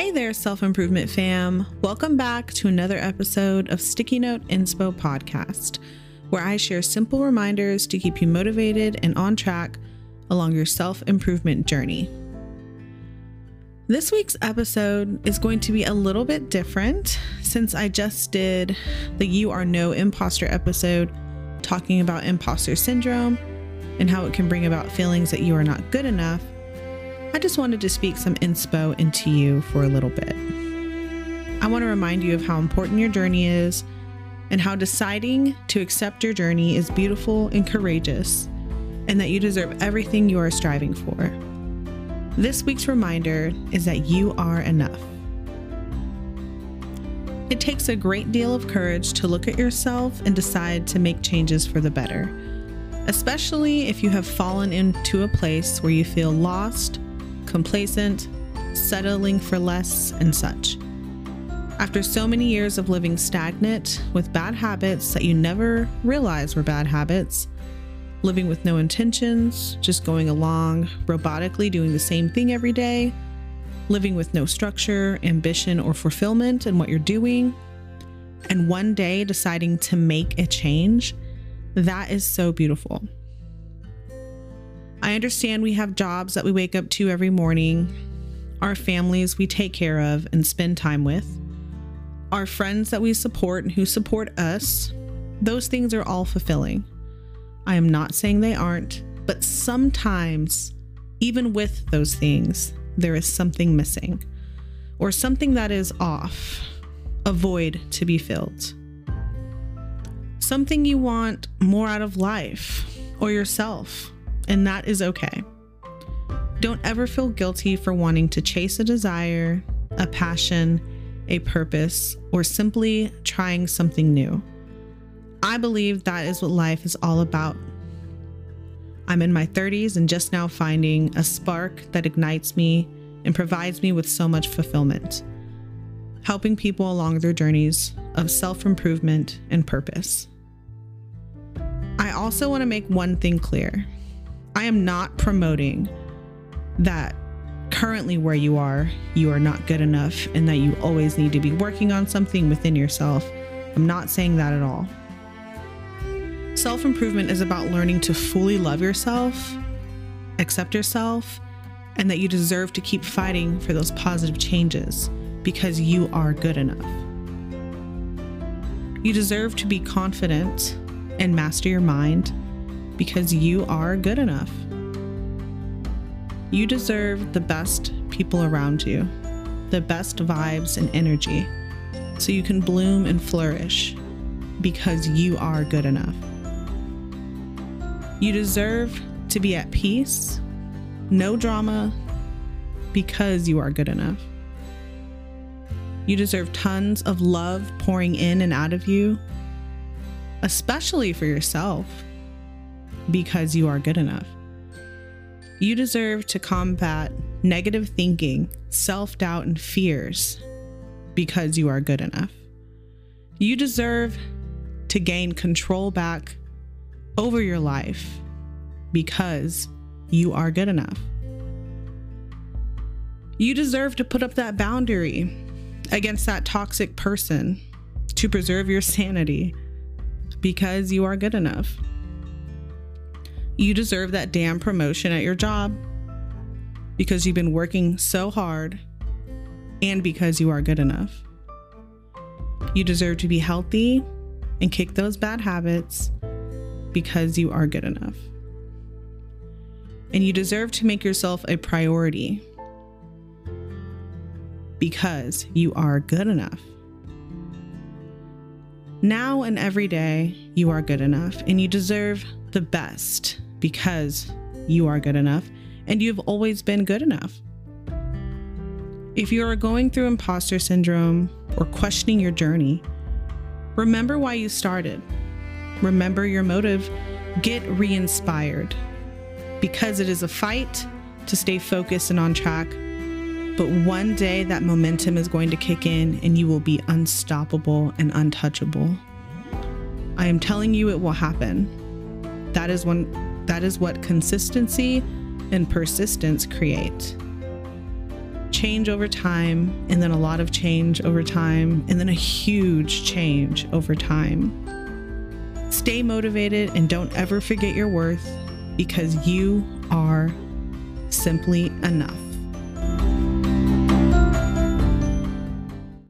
Hey there, self improvement fam. Welcome back to another episode of Sticky Note Inspo Podcast, where I share simple reminders to keep you motivated and on track along your self improvement journey. This week's episode is going to be a little bit different since I just did the You Are No Imposter episode talking about imposter syndrome and how it can bring about feelings that you are not good enough. I just wanted to speak some inspo into you for a little bit. I want to remind you of how important your journey is and how deciding to accept your journey is beautiful and courageous, and that you deserve everything you are striving for. This week's reminder is that you are enough. It takes a great deal of courage to look at yourself and decide to make changes for the better, especially if you have fallen into a place where you feel lost complacent, settling for less, and such. After so many years of living stagnant with bad habits that you never realized were bad habits, living with no intentions, just going along, robotically doing the same thing every day, living with no structure, ambition, or fulfillment in what you're doing, and one day deciding to make a change, that is so beautiful. I understand we have jobs that we wake up to every morning, our families we take care of and spend time with, our friends that we support and who support us. Those things are all fulfilling. I am not saying they aren't, but sometimes, even with those things, there is something missing or something that is off, a void to be filled. Something you want more out of life or yourself and that is okay. Don't ever feel guilty for wanting to chase a desire, a passion, a purpose, or simply trying something new. I believe that is what life is all about. I'm in my 30s and just now finding a spark that ignites me and provides me with so much fulfillment, helping people along their journeys of self improvement and purpose. I also want to make one thing clear I am not promoting that currently where you are, you are not good enough and that you always need to be working on something within yourself. I'm not saying that at all. Self improvement is about learning to fully love yourself, accept yourself, and that you deserve to keep fighting for those positive changes because you are good enough. You deserve to be confident and master your mind because you are good enough. You deserve the best people around you, the best vibes and energy, so you can bloom and flourish because you are good enough. You deserve to be at peace, no drama, because you are good enough. You deserve tons of love pouring in and out of you, especially for yourself because you are good enough. You deserve to combat negative thinking, self doubt, and fears because you are good enough. You deserve to gain control back over your life because you are good enough. You deserve to put up that boundary against that toxic person to preserve your sanity because you are good enough. You deserve that damn promotion at your job because you've been working so hard and because you are good enough. You deserve to be healthy and kick those bad habits because you are good enough. And you deserve to make yourself a priority because you are good enough. Now and every day, you are good enough and you deserve the best because you are good enough and you've always been good enough. If you are going through imposter syndrome or questioning your journey, remember why you started. Remember your motive. Get re inspired because it is a fight to stay focused and on track. But one day that momentum is going to kick in and you will be unstoppable and untouchable. I am telling you, it will happen. That is when that is what consistency and persistence create. change over time, and then a lot of change over time, and then a huge change over time. Stay motivated and don't ever forget your worth because you are simply enough.